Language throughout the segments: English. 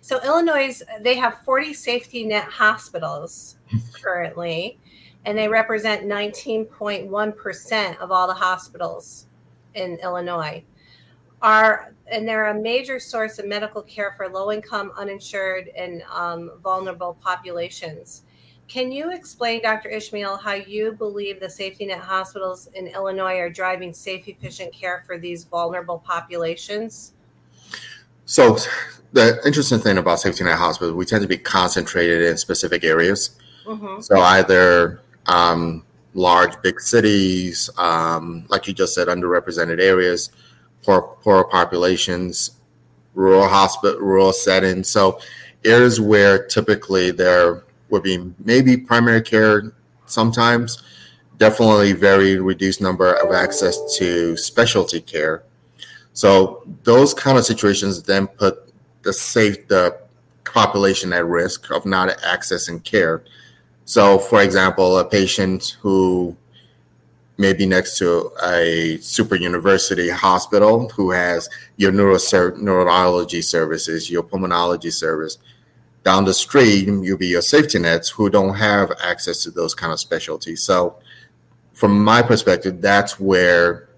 So Illinois, they have 40 safety net hospitals currently, and they represent 19.1% of all the hospitals in Illinois. Are and they're a major source of medical care for low income, uninsured, and um, vulnerable populations. Can you explain, Dr. Ishmael, how you believe the safety net hospitals in Illinois are driving safe, efficient care for these vulnerable populations? So, the interesting thing about safety net hospitals, we tend to be concentrated in specific areas. Mm-hmm. So, either um, large, big cities, um, like you just said, underrepresented areas, poor, poor populations, rural hospital, rural settings. So, areas where typically there would be maybe primary care sometimes, definitely very reduced number of access to specialty care. So those kind of situations then put the safe the population at risk of not accessing care. So, for example, a patient who may be next to a super university hospital who has your neuro- neurology services, your pulmonology service, down the street, you'll be your safety nets who don't have access to those kind of specialties. So, from my perspective, that's where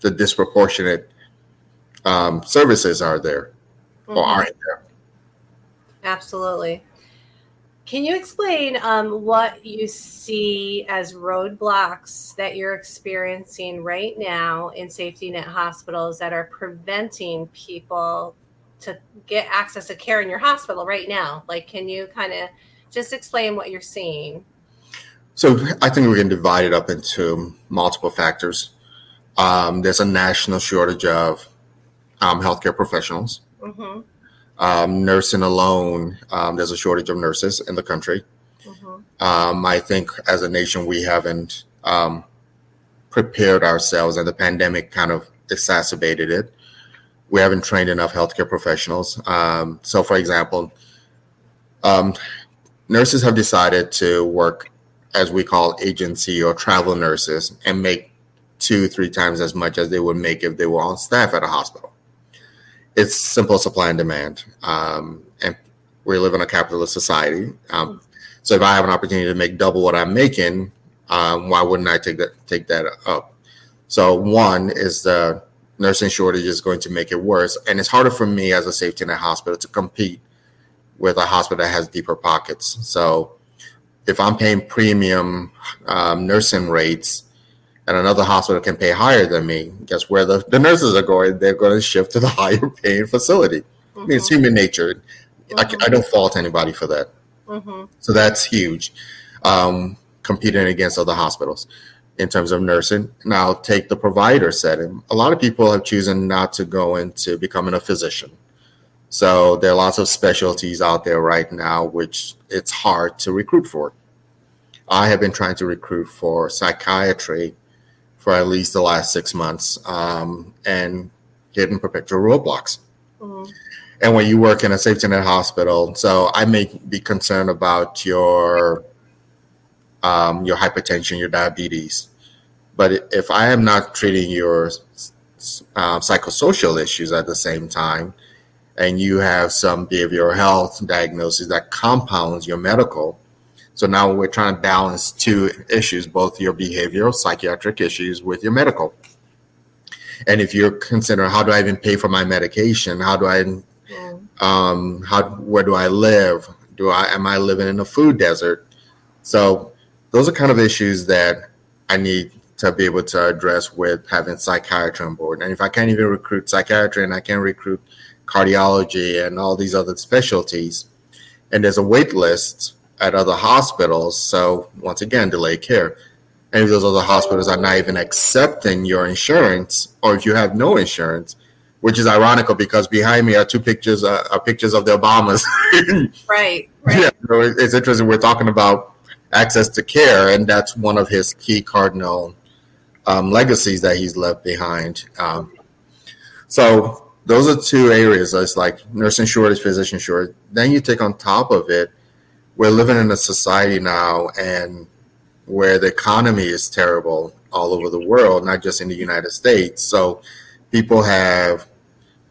the disproportionate um, services are there mm-hmm. or aren't there. Absolutely. Can you explain um, what you see as roadblocks that you're experiencing right now in safety net hospitals that are preventing people to get access to care in your hospital right now? Like, can you kind of just explain what you're seeing? So, I think we can divide it up into multiple factors. Um, there's a national shortage of um, healthcare professionals. Mm-hmm. Um, nursing alone, um, there's a shortage of nurses in the country. Mm-hmm. Um, I think as a nation, we haven't um, prepared ourselves, and the pandemic kind of exacerbated it we haven't trained enough healthcare professionals. Um, so, for example, um, nurses have decided to work as we call agency or travel nurses and make two, three times as much as they would make if they were on staff at a hospital. It's simple supply and demand. Um, and we live in a capitalist society. Um, so if I have an opportunity to make double what I'm making, um, why wouldn't I take that take that up? So one is the nursing shortage is going to make it worse. And it's harder for me as a safety net hospital to compete with a hospital that has deeper pockets. So if I'm paying premium um, nursing rates and another hospital can pay higher than me, guess where the, the nurses are going? They're going to shift to the higher paying facility. Mm-hmm. I mean, it's mm-hmm. human nature. Mm-hmm. I, I, don't fault anybody for that. Mm-hmm. So that's huge. Um, competing against other hospitals in terms of nursing. Now, take the provider setting. A lot of people have chosen not to go into becoming a physician. So there are lots of specialties out there right now, which it's hard to recruit for. I have been trying to recruit for psychiatry for at least the last six months um, and hitting perpetual roadblocks. Mm-hmm. And when you work in a safety net hospital, so I may be concerned about your um, your hypertension, your diabetes. But if I am not treating your uh, psychosocial issues at the same time, and you have some behavioral health diagnosis that compounds your medical, so now we're trying to balance two issues, both your behavioral psychiatric issues with your medical. And if you're considering how do I even pay for my medication? How do I um how where do I live? Do I am I living in a food desert? So those are kind of issues that I need to be able to address with having psychiatry on board. And if I can't even recruit psychiatry and I can't recruit cardiology and all these other specialties, and there's a wait list at other hospitals, so once again, delay care. And if those other hospitals are not even accepting your insurance, or if you have no insurance, which is ironical because behind me are two pictures, uh, are pictures of the Obamas. right. Right. Yeah. So it's interesting. We're talking about access to care, and that's one of his key cardinal um, legacies that he's left behind. Um, so those are two areas. It's like nursing shortage, physician shortage. Then you take on top of it, we're living in a society now, and where the economy is terrible all over the world, not just in the United States. So people have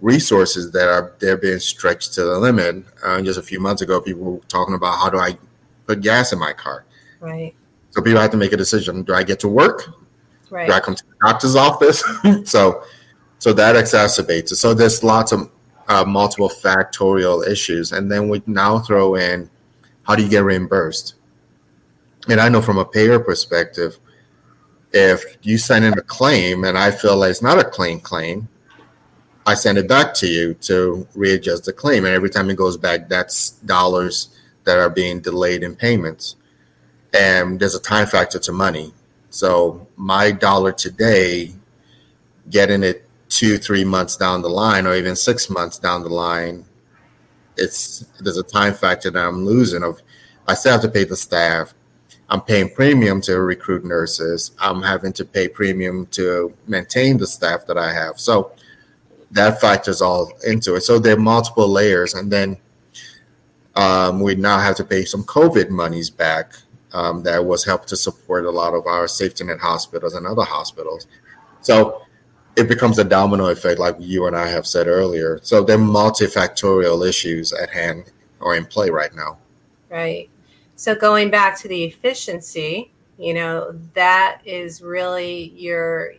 resources that are they're being stretched to the limit. Uh, just a few months ago, people were talking about how do I put gas in my car. Right. So people have to make a decision: Do I get to work? Right. Do I come to the doctor's office? so, so that exacerbates it. So there's lots of uh, multiple factorial issues, and then we now throw in how do you get reimbursed? And I know from a payer perspective, if you send in a claim and I feel like it's not a claim claim, I send it back to you to readjust the claim. And every time it goes back, that's dollars that are being delayed in payments. And there's a time factor to money. So my dollar today, getting it two, three months down the line, or even six months down the line, it's there's a time factor that I'm losing. Of I still have to pay the staff. I'm paying premium to recruit nurses. I'm having to pay premium to maintain the staff that I have. So that factors all into it. So there are multiple layers, and then um, we now have to pay some COVID monies back. Um, that was helped to support a lot of our safety net hospitals and other hospitals. So it becomes a domino effect, like you and I have said earlier. So there are multifactorial issues at hand or in play right now. Right. So going back to the efficiency, you know, that is really your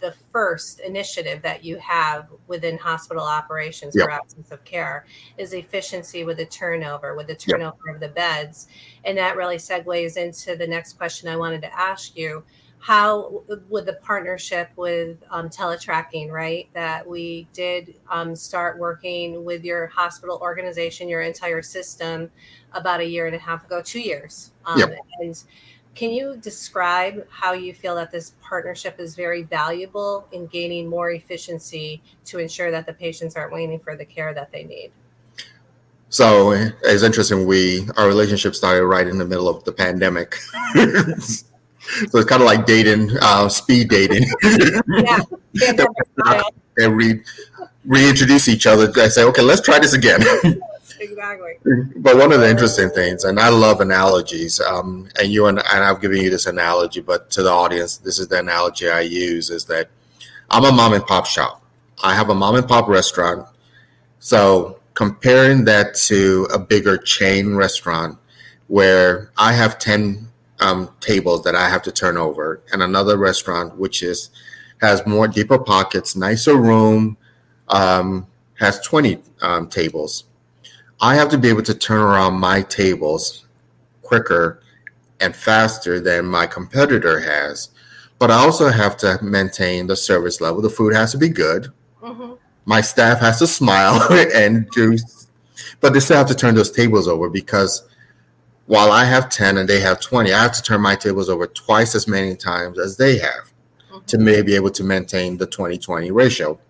the first initiative that you have within hospital operations yep. for absence of care is efficiency with the turnover, with the turnover yep. of the beds. And that really segues into the next question I wanted to ask you. How with the partnership with um, teletracking, right? That we did um, start working with your hospital organization, your entire system, about a year and a half ago, two years. Um, yep. And can you describe how you feel that this partnership is very valuable in gaining more efficiency to ensure that the patients aren't waiting for the care that they need? So it's interesting. We our relationship started right in the middle of the pandemic. so it's kind of like dating, uh, speed dating. yeah, and re, reintroduce each other. I say, okay, let's try this again exactly. But one of the interesting things, and I love analogies, um, and you and, and I've given you this analogy, but to the audience, this is the analogy I use: is that I'm a mom and pop shop. I have a mom and pop restaurant. So comparing that to a bigger chain restaurant, where I have ten um, tables that I have to turn over, and another restaurant which is has more deeper pockets, nicer room, um, has 20 um, tables. I have to be able to turn around my tables quicker and faster than my competitor has. But I also have to maintain the service level. The food has to be good. Mm-hmm. My staff has to smile and do, but they still have to turn those tables over because while I have 10 and they have 20, I have to turn my tables over twice as many times as they have mm-hmm. to maybe be able to maintain the 20 20 ratio.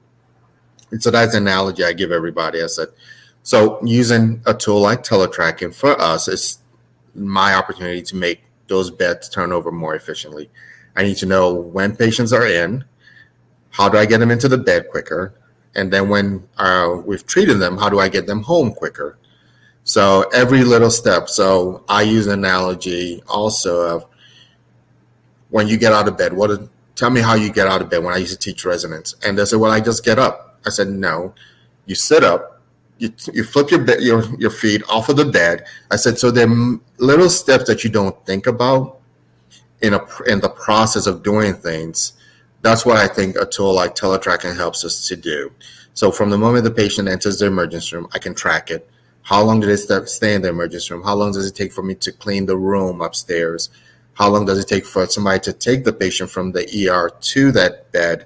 And so that's an analogy I give everybody. I said, so using a tool like teletracking for us is my opportunity to make those beds turn over more efficiently. I need to know when patients are in, how do I get them into the bed quicker, and then when uh, we've treated them, how do I get them home quicker? So every little step. So I use an analogy also of when you get out of bed. What? Tell me how you get out of bed. When I used to teach residents, and they said, "Well, I just get up." I said, "No, you sit up, you, you flip your, bed, your your feet off of the bed. I said, so there are little steps that you don't think about in a in the process of doing things. That's what I think a tool like teletracking helps us to do. So from the moment the patient enters the emergency room, I can track it. How long do they stay in the emergency room? How long does it take for me to clean the room upstairs? How long does it take for somebody to take the patient from the ER to that bed?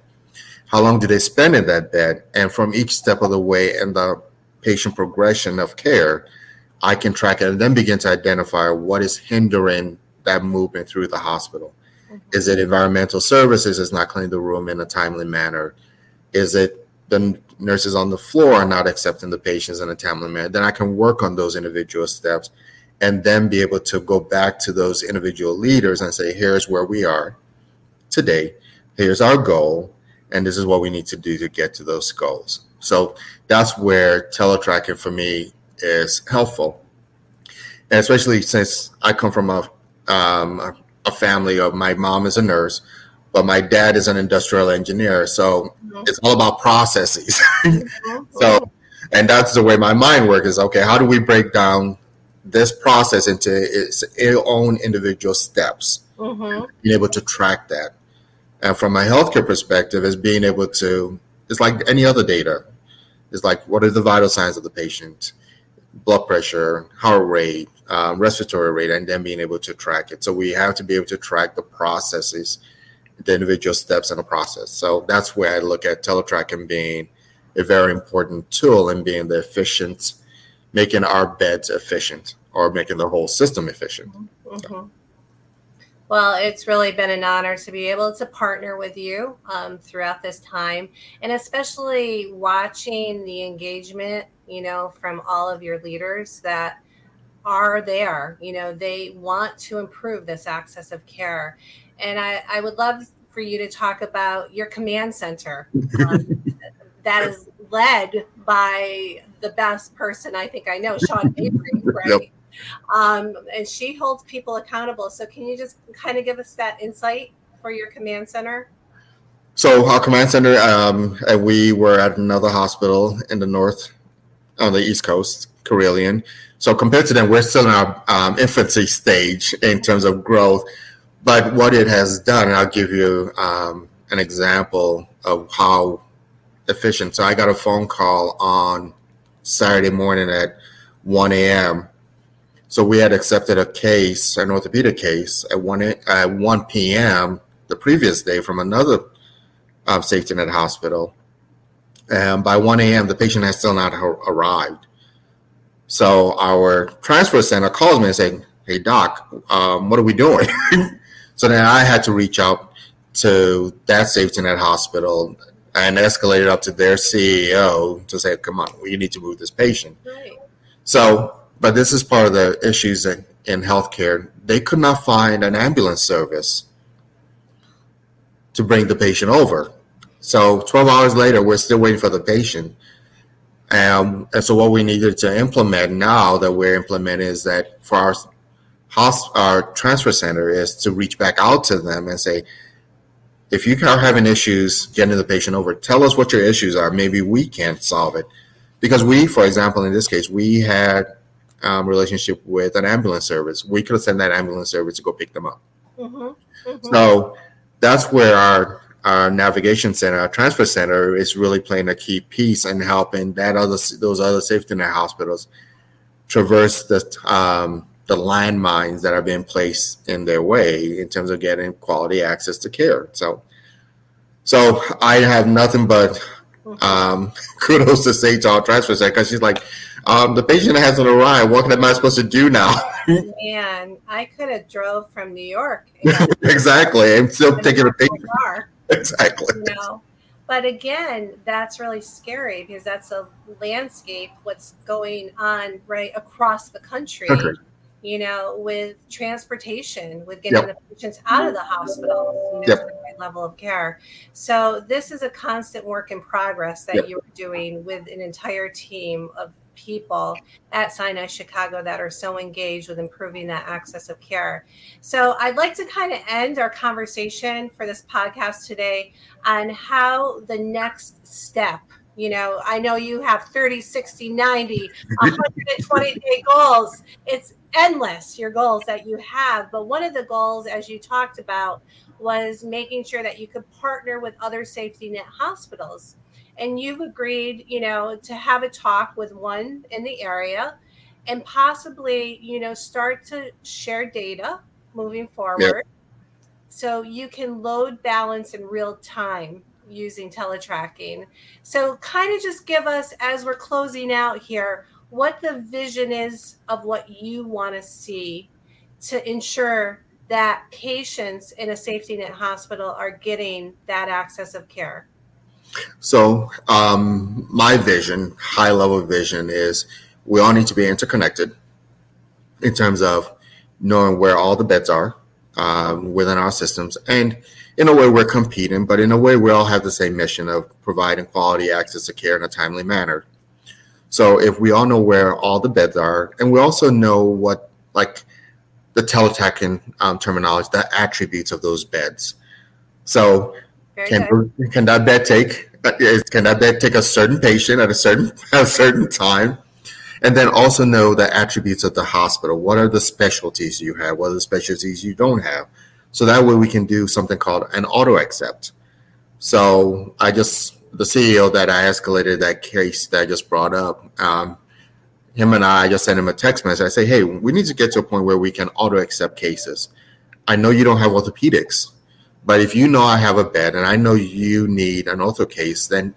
How long do they spend in that bed? And from each step of the way and the patient progression of care, I can track it and then begin to identify what is hindering that movement through the hospital. Mm-hmm. Is it environmental services is not cleaning the room in a timely manner? Is it the nurses on the floor are not accepting the patients in a timely manner? Then I can work on those individual steps and then be able to go back to those individual leaders and say, here's where we are today. Here's our goal. And this is what we need to do to get to those goals. So that's where teletracking for me is helpful. And especially since I come from a, um, a family of my mom is a nurse, but my dad is an industrial engineer. So mm-hmm. it's all about processes. Mm-hmm. so, and that's the way my mind works is okay, how do we break down this process into its own individual steps? Mm-hmm. Being able to track that. And from a healthcare perspective, is being able to, it's like any other data. It's like, what are the vital signs of the patient? Blood pressure, heart rate, um, respiratory rate, and then being able to track it. So we have to be able to track the processes the individual steps in a process. So that's where I look at teletracking being a very important tool and being the efficient, making our beds efficient or making the whole system efficient. Mm-hmm. Well, it's really been an honor to be able to partner with you um, throughout this time, and especially watching the engagement, you know, from all of your leaders that are there. You know, they want to improve this access of care and I, I would love for you to talk about your command center um, that is led by the best person I think I know, Sean Avery, right? Yep. Um, and she holds people accountable. So, can you just kind of give us that insight for your command center? So, our command center, um, we were at another hospital in the north, on the East Coast, Carilion. So, compared to them, we're still in our um, infancy stage in terms of growth but what it has done, I'll give you um, an example of how efficient. So I got a phone call on Saturday morning at 1 a.m. So we had accepted a case, an orthopedic case, at 1 at 1 p.m. the previous day from another um, safety net hospital. And by 1 a.m., the patient has still not arrived. So our transfer center calls me and saying, "Hey doc, um, what are we doing?" So then I had to reach out to that safety net hospital and escalate it up to their CEO to say, come on, we need to move this patient. Right. So, but this is part of the issues in, in healthcare. They could not find an ambulance service to bring the patient over. So 12 hours later, we're still waiting for the patient. Um, and so what we needed to implement now that we're implementing is that for our our transfer center is to reach back out to them and say, if you are having issues getting the patient over, tell us what your issues are. Maybe we can solve it. Because we, for example, in this case, we had um, relationship with an ambulance service. We could have sent that ambulance service to go pick them up. Mm-hmm. Mm-hmm. So that's where our our navigation center, our transfer center, is really playing a key piece in helping that other those other safety net hospitals traverse the um, the landmines that are being placed in their way in terms of getting quality access to care. So, so I have nothing but um, kudos to say to our transfer because she's like, um, the patient hasn't arrived. What am I supposed to do now? Man, I could have drove from New York. exactly. I'm still taking a patient. Exactly. You know? But again, that's really scary because that's a landscape, what's going on right across the country. country you know, with transportation, with getting yep. the patients out of the hospital, you know, yep. to the right level of care. So this is a constant work in progress that yep. you are doing with an entire team of people at Sinai Chicago that are so engaged with improving that access of care. So I'd like to kind of end our conversation for this podcast today on how the next step you know i know you have 30 60 90 120 day goals. It's endless your goals that you have. But one of the goals as you talked about was making sure that you could partner with other safety net hospitals. And you've agreed you know to have a talk with one in the area and possibly you know start to share data moving forward yep. so you can load balance in real time using teletracking so kind of just give us as we're closing out here what the vision is of what you want to see to ensure that patients in a safety net hospital are getting that access of care? So, um, my vision, high level vision, is we all need to be interconnected in terms of knowing where all the beds are um, within our systems. And in a way, we're competing, but in a way, we all have the same mission of providing quality access to care in a timely manner. So if we all know where all the beds are, and we also know what like the teletech um, terminology, the attributes of those beds. So can can that bed take can that bed take a certain patient at a certain at a certain time? And then also know the attributes of the hospital. What are the specialties you have? What are the specialties you don't have? So that way we can do something called an auto accept. So I just the CEO that I escalated that case that I just brought up, um, him and I just sent him a text message. I say, hey, we need to get to a point where we can auto accept cases. I know you don't have orthopedics, but if you know I have a bed and I know you need an ortho case, then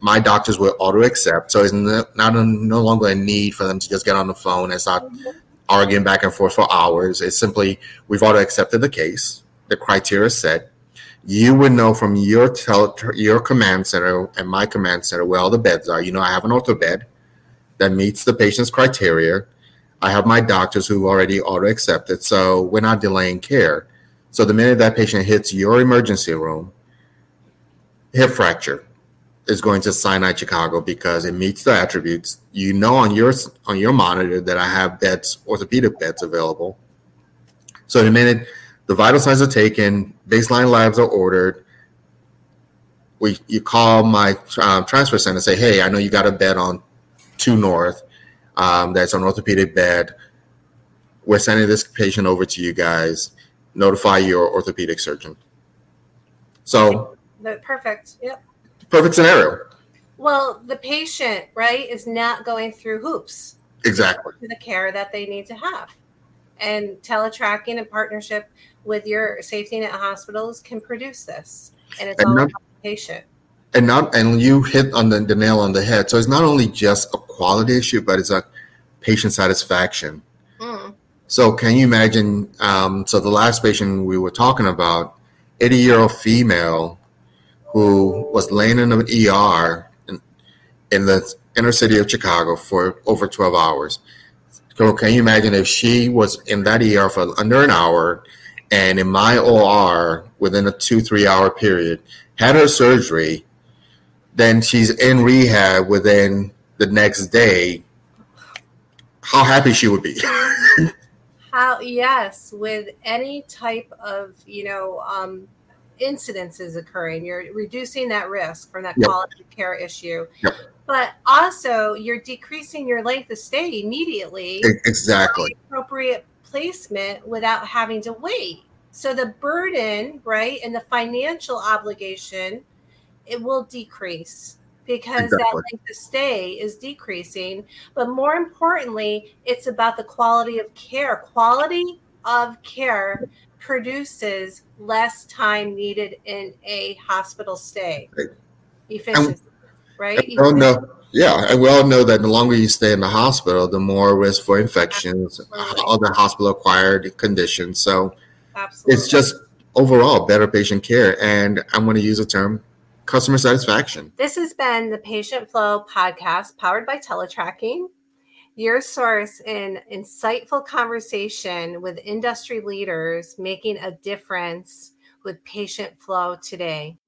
my doctors will auto accept. So it's not a, no longer a need for them to just get on the phone and start arguing back and forth for hours. It's simply we've already accepted the case, the criteria set. You would know from your tel- your command center and my command center where all the beds are. You know, I have an ortho bed that meets the patient's criteria. I have my doctors who already auto accepted, so we're not delaying care. So the minute that patient hits your emergency room, hip fracture is going to Sinai Chicago because it meets the attributes. You know on your on your monitor that I have beds, orthopedic beds available. So the minute the vital signs are taken, baseline labs are ordered, we you call my um, transfer center and say, hey, I know you got a bed on two north. Um, that's an orthopedic bed. We're sending this patient over to you guys. Notify your orthopedic surgeon. So, perfect. Yep. Perfect scenario. Well, the patient, right, is not going through hoops. Exactly. To the care that they need to have. And teletracking in partnership with your safety net hospitals can produce this. And it's and all not, about the patient and not and you hit on the, the, nail on the head. So it's not only just a quality issue, but it's a patient satisfaction. Mm. So can you imagine? Um, so the last patient we were talking about, 80 year old female who was laying in an ER in, in the inner city of Chicago for over 12 hours. So can you imagine if she was in that ER for under an hour and in my OR within a two, three hour period, had her surgery, then she's in rehab within the next day, how happy she would be. how yes, with any type of you know um, incidences occurring, you're reducing that risk from that yep. quality of care issue. Yep. But also, you're decreasing your length of stay immediately. Exactly. Appropriate placement without having to wait. So the burden, right, and the financial obligation it will decrease because exactly. that length of stay is decreasing. But more importantly, it's about the quality of care. Quality of care produces less time needed in a hospital stay. Right. Efficiency, right? All know, yeah, and we all know that the longer you stay in the hospital, the more risk for infections, Absolutely. other hospital acquired conditions. So Absolutely. it's just overall better patient care. And I'm going to use a term customer satisfaction. This has been the Patient Flow podcast powered by Teletracking, your source in insightful conversation with industry leaders making a difference with patient flow today.